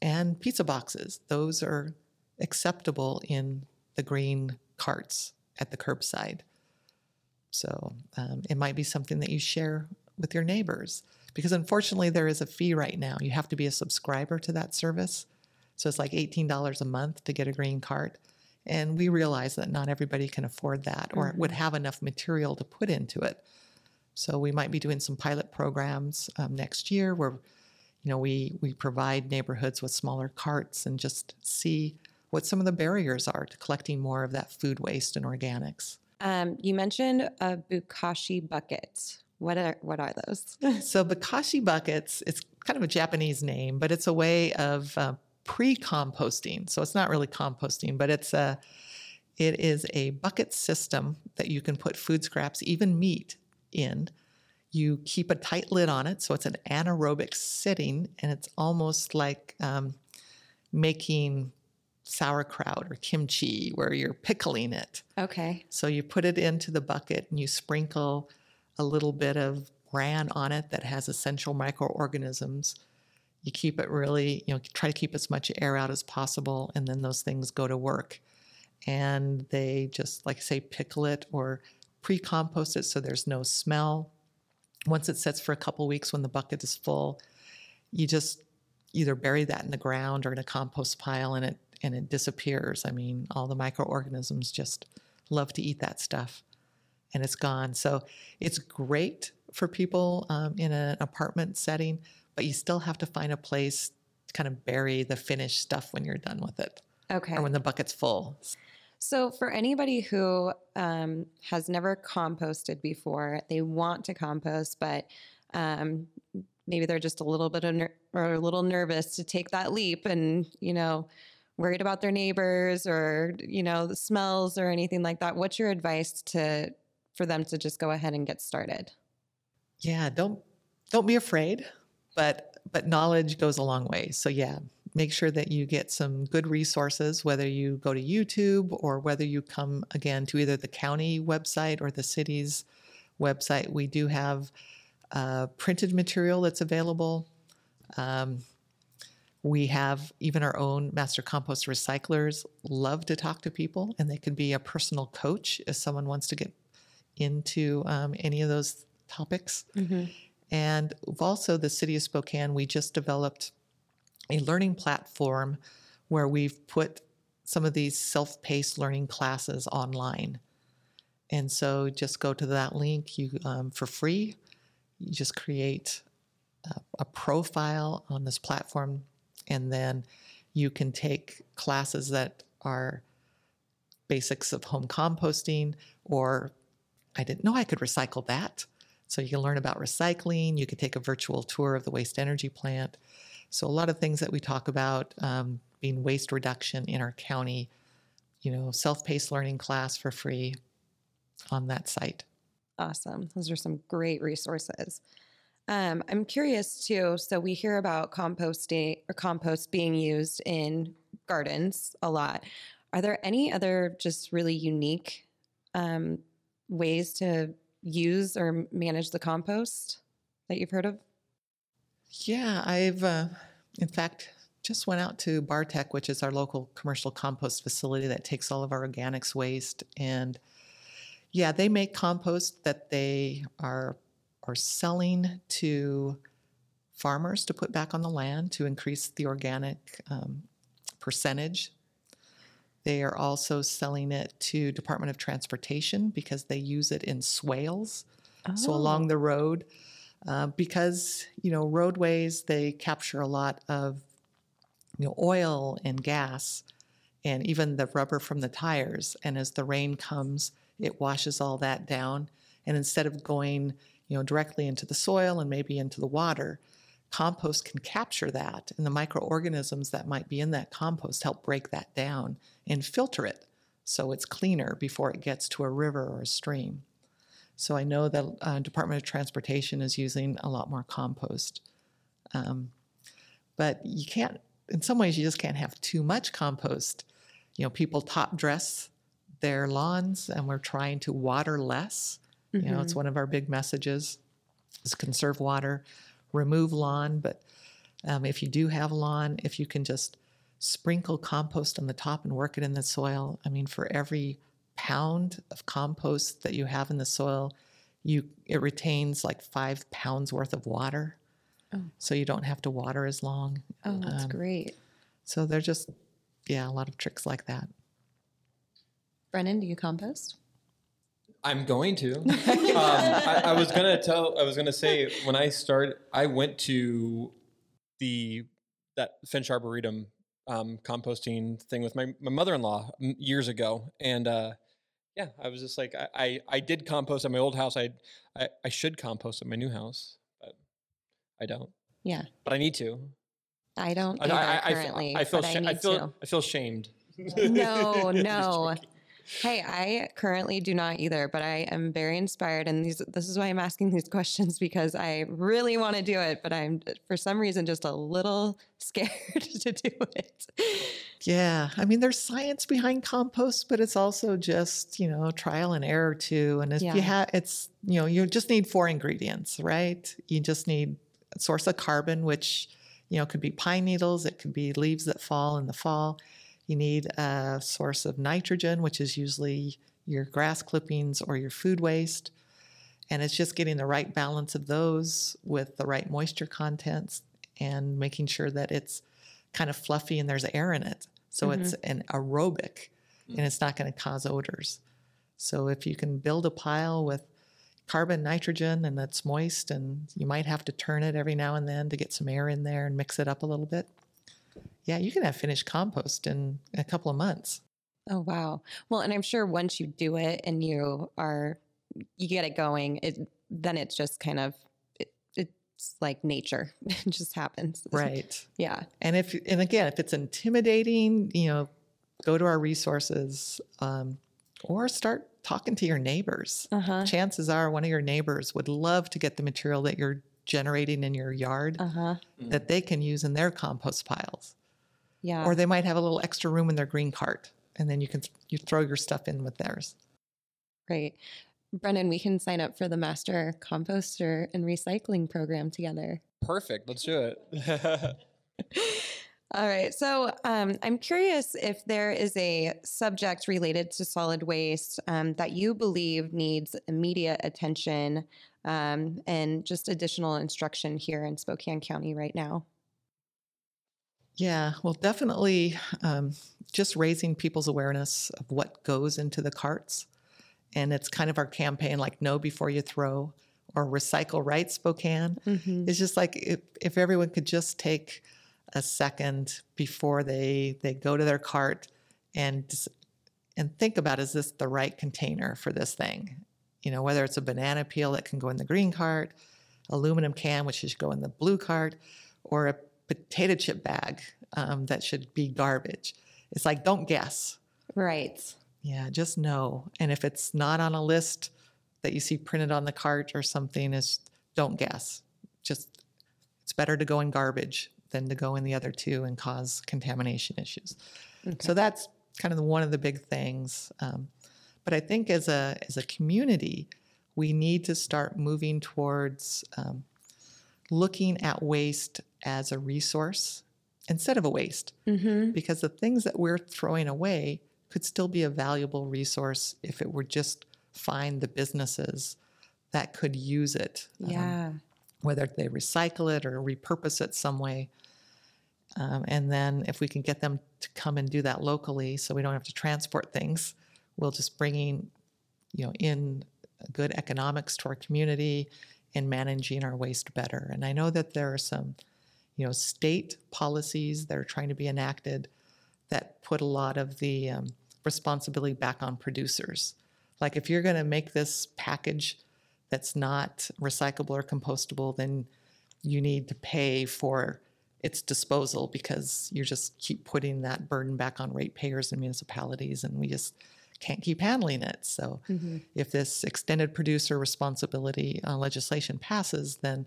and pizza boxes, those are acceptable in the green carts at the curbside. So um, it might be something that you share with your neighbors because unfortunately there is a fee right now. You have to be a subscriber to that service. So it's like $18 a month to get a green cart. And we realize that not everybody can afford that or would have enough material to put into it. So we might be doing some pilot programs um, next year where, you know, we we provide neighborhoods with smaller carts and just see what some of the barriers are to collecting more of that food waste and organics. Um, you mentioned a bokashi bucket. What are what are those? So Bokashi buckets, it's kind of a Japanese name, but it's a way of uh, pre-composting. So it's not really composting, but it's a it is a bucket system that you can put food scraps, even meat, in. You keep a tight lid on it, so it's an anaerobic sitting, and it's almost like um, making sauerkraut or kimchi, where you're pickling it. okay. So you put it into the bucket and you sprinkle a little bit of bran on it that has essential microorganisms. You keep it really, you know, try to keep as much air out as possible, and then those things go to work. And they just, like I say, pickle it or pre compost it so there's no smell. Once it sits for a couple weeks when the bucket is full, you just either bury that in the ground or in a compost pile and it and it disappears. I mean, all the microorganisms just love to eat that stuff and it's gone. So it's great for people um, in an apartment setting, but you still have to find a place to kind of bury the finished stuff when you're done with it Okay. or when the bucket's full. So, for anybody who um, has never composted before, they want to compost, but um, maybe they're just a little bit ner- or a little nervous to take that leap, and you know, worried about their neighbors or you know the smells or anything like that. What's your advice to for them to just go ahead and get started? Yeah, don't don't be afraid, but but knowledge goes a long way. So yeah, make sure that you get some good resources, whether you go to YouTube or whether you come again to either the county website or the city's website. We do have uh, printed material that's available. Um, we have even our own master compost recyclers love to talk to people, and they can be a personal coach if someone wants to get into um, any of those topics. And we've also, the city of Spokane, we just developed a learning platform where we've put some of these self paced learning classes online. And so just go to that link you um, for free. You just create a, a profile on this platform, and then you can take classes that are basics of home composting or I didn't know I could recycle that. So you can learn about recycling. You can take a virtual tour of the waste energy plant. So a lot of things that we talk about um, being waste reduction in our county. You know, self-paced learning class for free on that site. Awesome. Those are some great resources. Um, I'm curious too. So we hear about composting or compost being used in gardens a lot. Are there any other just really unique um, ways to use or manage the compost that you've heard of? Yeah, I've uh, in fact just went out to Barr-Tech, which is our local commercial compost facility that takes all of our organics waste, and yeah, they make compost that they are are selling to farmers to put back on the land to increase the organic um, percentage. They are also selling it to Department of Transportation because they use it in swales. So along the road, uh, because you know roadways they capture a lot of you know oil and gas, and even the rubber from the tires. And as the rain comes, it washes all that down. And instead of going you know directly into the soil and maybe into the water, compost can capture that, and the microorganisms that might be in that compost help break that down and filter it so it's cleaner before it gets to a river or a stream. So I know that uh, Department of Transportation is using a lot more compost. Um, but you can't, in some ways, you just can't have too much compost. You know, people top dress their lawns, and we're trying to water less. You know, it's one of our big messages is conserve water, remove lawn. But um, if you do have lawn, if you can just sprinkle compost on the top and work it in the soil, I mean, for every pound of compost that you have in the soil, you it retains like five pounds worth of water. Oh. So you don't have to water as long. Oh, that's Um, great. So they're just, yeah, a lot of tricks like that. Brennan, do you compost? I'm going to. um, I, I was gonna tell. I was gonna say when I started, I went to the that Finch Arboretum um, composting thing with my, my mother-in-law years ago, and uh, yeah, I was just like, I, I, I did compost at my old house. I, I I should compost at my new house, but I don't. Yeah, But I need to. I don't I, I, I, currently. feel, I feel. sha- I feel. to. I feel shamed. No, no. Hey, I currently do not either, but I am very inspired, and these this is why I'm asking these questions because I really want to do it, but I'm for some reason just a little scared to do it. Yeah, I mean, there's science behind compost, but it's also just you know trial and error too. And if Yeah. you have, it's you know, you just need four ingredients, right? You just need a source of carbon, which you know could be pine needles, it could be leaves that fall in the fall. You need a source of nitrogen, which is usually your grass clippings or your food waste. And it's just getting the right balance of those with the right moisture contents and making sure that it's kind of fluffy and there's air in it. So it's mm-hmm. an aerobic and mm. it's not going to cause odors. So if you can build a pile with carbon, nitrogen, and that's moist, and you might have to turn it every now and then to get some air in there and mix it up a little bit. Yeah, you can have finished compost in a couple of months. Oh wow. Well, and I'm sure once you do it and you are you get it going, it then it's just kind of it, it's like nature. it just happens. Right. Yeah. And if and again, if it's intimidating, you know, go to our resources um, or start talking to your neighbors. Uh-huh. Chances are one of your neighbors would love to get the material that you're generating in your yard Uh-huh. that they can use in their compost piles. Yeah. Or they might have a little extra room in their green cart and then you can you throw your stuff in with theirs. Great. Brennan, we can sign up for the master composter and recycling program together. Perfect. Let's do it. All right. So um, I'm curious if there is a subject related to solid waste um, that you believe needs immediate attention um, and just additional instruction here in Spokane County right now. Yeah, well, definitely um, just raising people's awareness of what goes into the carts. And it's kind of our campaign like know before you throw or recycle right Spokane. Mm-hmm. It's just like if, if everyone could just take a second before they they go to their cart and and think about is this the right container for this thing? You know, whether it's a banana peel that can go in the green cart, aluminum can which should go in the blue cart, or a potato chip bag um, that should be garbage. It's like don't guess. Right. Yeah, just know. And if it's not on a list that you see printed on the cart or something, is don't guess. Just it's better to go in garbage than to go in the other two and cause contamination issues. So that's kind of one of the big things. Um, but I think as a as a community, we need to start moving towards um, looking at waste as a resource instead of a waste Mm-hmm. because the things that we're throwing away could still be a valuable resource if it were just find the businesses that could use it. um, Yeah. whether they recycle it or repurpose it some way. Um, and then if we can get them to come and do that locally so we don't have to transport things, we'll just bringing, you know, in good economics to our community and managing our waste better. And I know that there are some, you know, state policies that are trying to be enacted that put a lot of the um, responsibility back on producers. Like if you're going to make this package that's not recyclable or compostable, then you need to pay for its disposal because you just keep putting that burden back on ratepayers and municipalities, and we just can't keep handling it. So, Mm-hmm. if this extended producer responsibility uh, legislation passes, then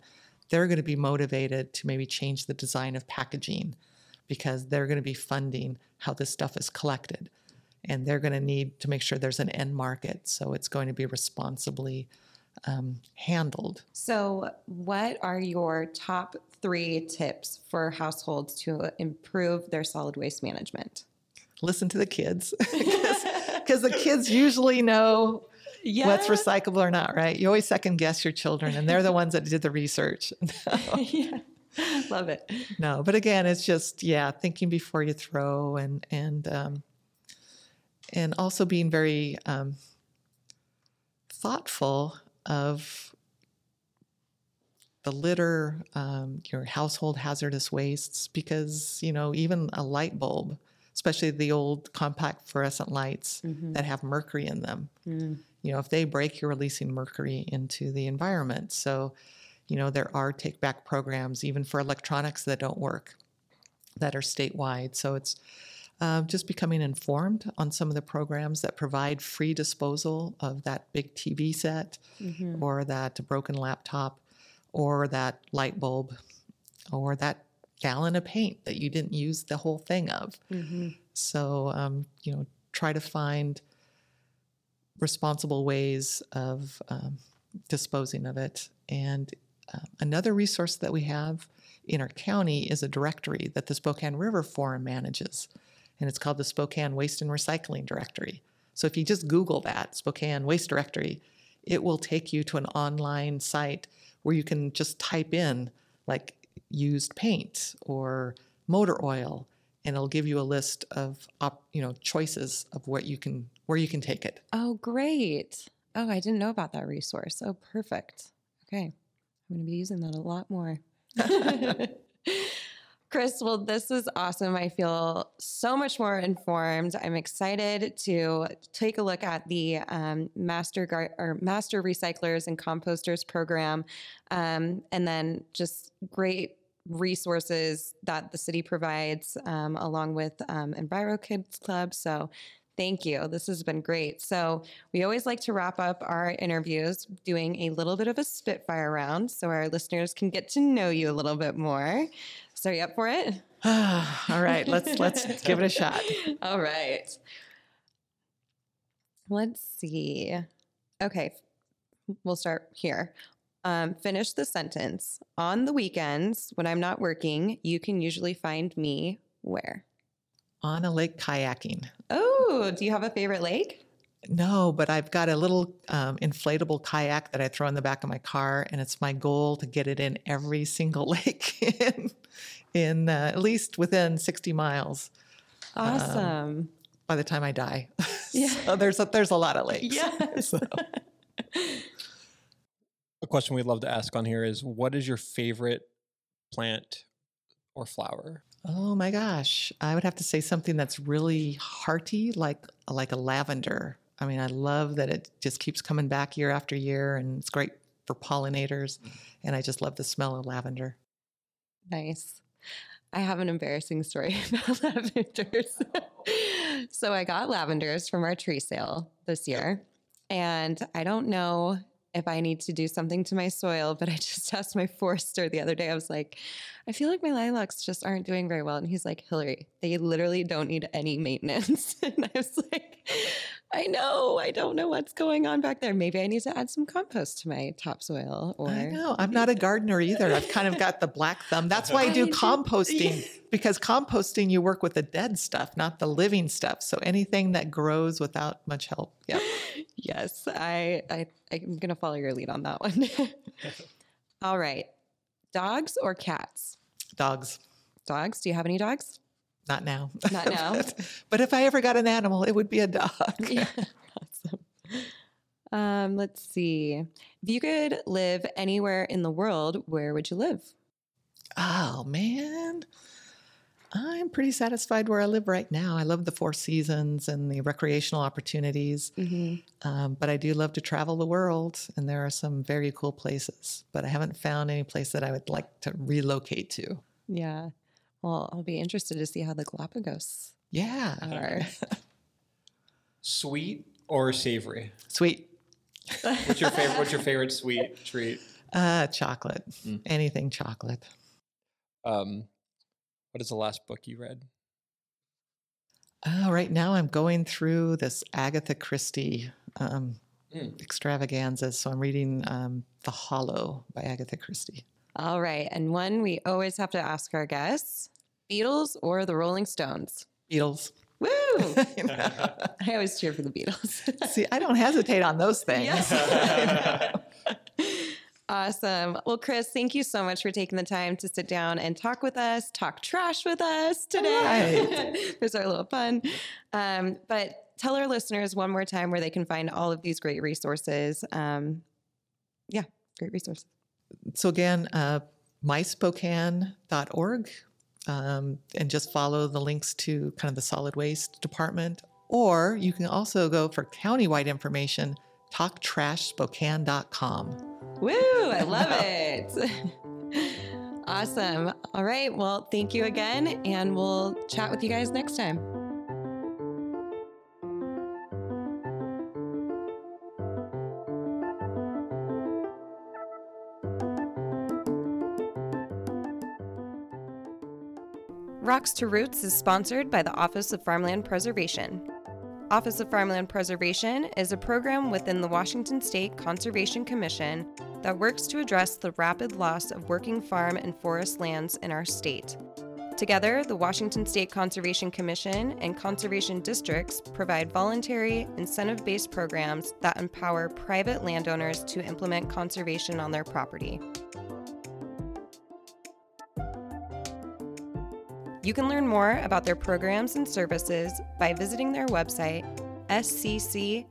they're going to be motivated to maybe change the design of packaging because they're going to be funding how this stuff is collected. And they're going to need to make sure there's an end market. So it's going to be responsibly um, handled. So, what are your top three tips for households to improve their solid waste management? Listen to the kids because the kids usually know Yeah. what's recyclable or not, right? You always second guess your children, and they're the ones that did the research. yeah. Love it. no, but again, it's just yeah, thinking before you throw, and and um, and also being very um, thoughtful of the litter, um, your household hazardous wastes, because you know even a light bulb, especially the old compact fluorescent lights mm-hmm. that have mercury in them, mm. you know if they break, you're releasing mercury into the environment. So, you know there are take back programs even for electronics that don't work, that are statewide. So it's uh, just becoming informed on some of the programs that provide free disposal of that big TV set mm-hmm. or that broken laptop or that light bulb or that gallon of paint that you didn't use the whole thing of. So, um, you know, try to find responsible ways of um, disposing of it. And uh, another resource that we have in our county is a directory that the Spokane River Forum manages, and it's called the Spokane Waste and Recycling Directory. So if you just Google that, Spokane Waste Directory, it will take you to an online site where you can just type in like used paint or motor oil and it'll give you a list of op, you know choices of what you can where you can take it. Oh, great. Oh, I didn't know about that resource. Oh, perfect. Okay. I'm going to be using that a lot more. Chris, well, this is awesome. I feel so much more informed. I'm excited to take a look at the um, master gar- or master recyclers and composters program, um, and then just great resources that the city provides, um, along with um, Enviro Kids Club. So, Thank you. This has been great. So, we always like to wrap up our interviews doing a little bit of a spitfire round so our listeners can get to know you a little bit more. So, are you up for it? All right, let's let's give it a shot. All right. Let's see. Okay, we'll start here. Um, finish the sentence. On the weekends, when I'm not working, you can usually find me where? On a lake kayaking. Oh, do you have a favorite lake? No, but I've got a little um, inflatable kayak that I throw in the back of my car, and it's my goal to get it in every single lake in, in uh, at least within 60 miles Awesome. by the time I die. Yeah. so there's a, there's a lot of lakes. yes. So, question we'd love to ask on here is what is your favorite plant or flower? oh my gosh, I would have to say something that's really hearty, like like a lavender. I mean, I love that it just keeps coming back year after year, and it's great for pollinators. Mm-hmm. And I just love the smell of lavender. Nice. I have an embarrassing story about lavenders. so I got lavenders from our tree sale this year. And I don't know if I need to do something to my soil, but I just asked my forester the other day. I was like, I feel like my lilacs just aren't doing very well. And he's like, Hillary, they literally don't need any maintenance. and I was like, I know, I don't know what's going on back there. Maybe I need to add some compost to my topsoil or I know. I'm not a gardener either. I've kind of got the black thumb. That's why I do I do- composting because composting, you work with the dead stuff, not the living stuff. So anything that grows without much help. Yeah. Yes, I, I I'm gonna follow your lead on that one. All right, dogs or cats? Dogs. Dogs. Do you have any dogs? Not now. Not now. but, if I ever got an animal, it would be a dog. Yeah, awesome. Um, let's see. If you could live anywhere in the world, where would you live? Oh, man. I'm pretty satisfied where I live right now. I love the four seasons and the recreational opportunities. Um, but I do love to travel the world, and there are some very cool places. But I haven't found any place that I would like to relocate to. Yeah. Well, I'll be interested to see how the Galapagos Yeah. are. Sweet or savory? Sweet. What's your favorite what's your favorite sweet treat? Uh, chocolate. Mm. Anything chocolate. Um what is the last book you read? Uh, right now, I'm going through this Agatha Christie um, Mm. extravaganza. So I'm reading um, The Hollow by Agatha Christie. All right, and one we always have to ask our guests: Beatles or the Rolling Stones? Beatles. Woo! You know? I always cheer for the Beatles. See, I don't hesitate on those things. Yes. awesome. Well, Chris, thank you so much for taking the time to sit down and talk with us, talk trash with us today. There's our little fun. Um, but tell our listeners one more time where they can find all of these great resources. Um, yeah, great resources. so again, uh, myspokane.org, um, and just follow the links to kind of the solid waste department. Or you can also go for countywide information, talktrashspokane.com. Woo! I love it. awesome. All right. Well, thank you again, and we'll chat with you guys next time. Rocks to Roots is sponsored by the Office of Farmland Preservation. Office of Farmland Preservation is a program within the Washington State Conservation Commission that works to address the rapid loss of working farm and forest lands in our state. Together, the Washington State Conservation Commission and conservation districts provide voluntary, incentive based programs that empower private landowners to implement conservation on their property. You can learn more about their programs and services by visiting their website, scc.wa.gov.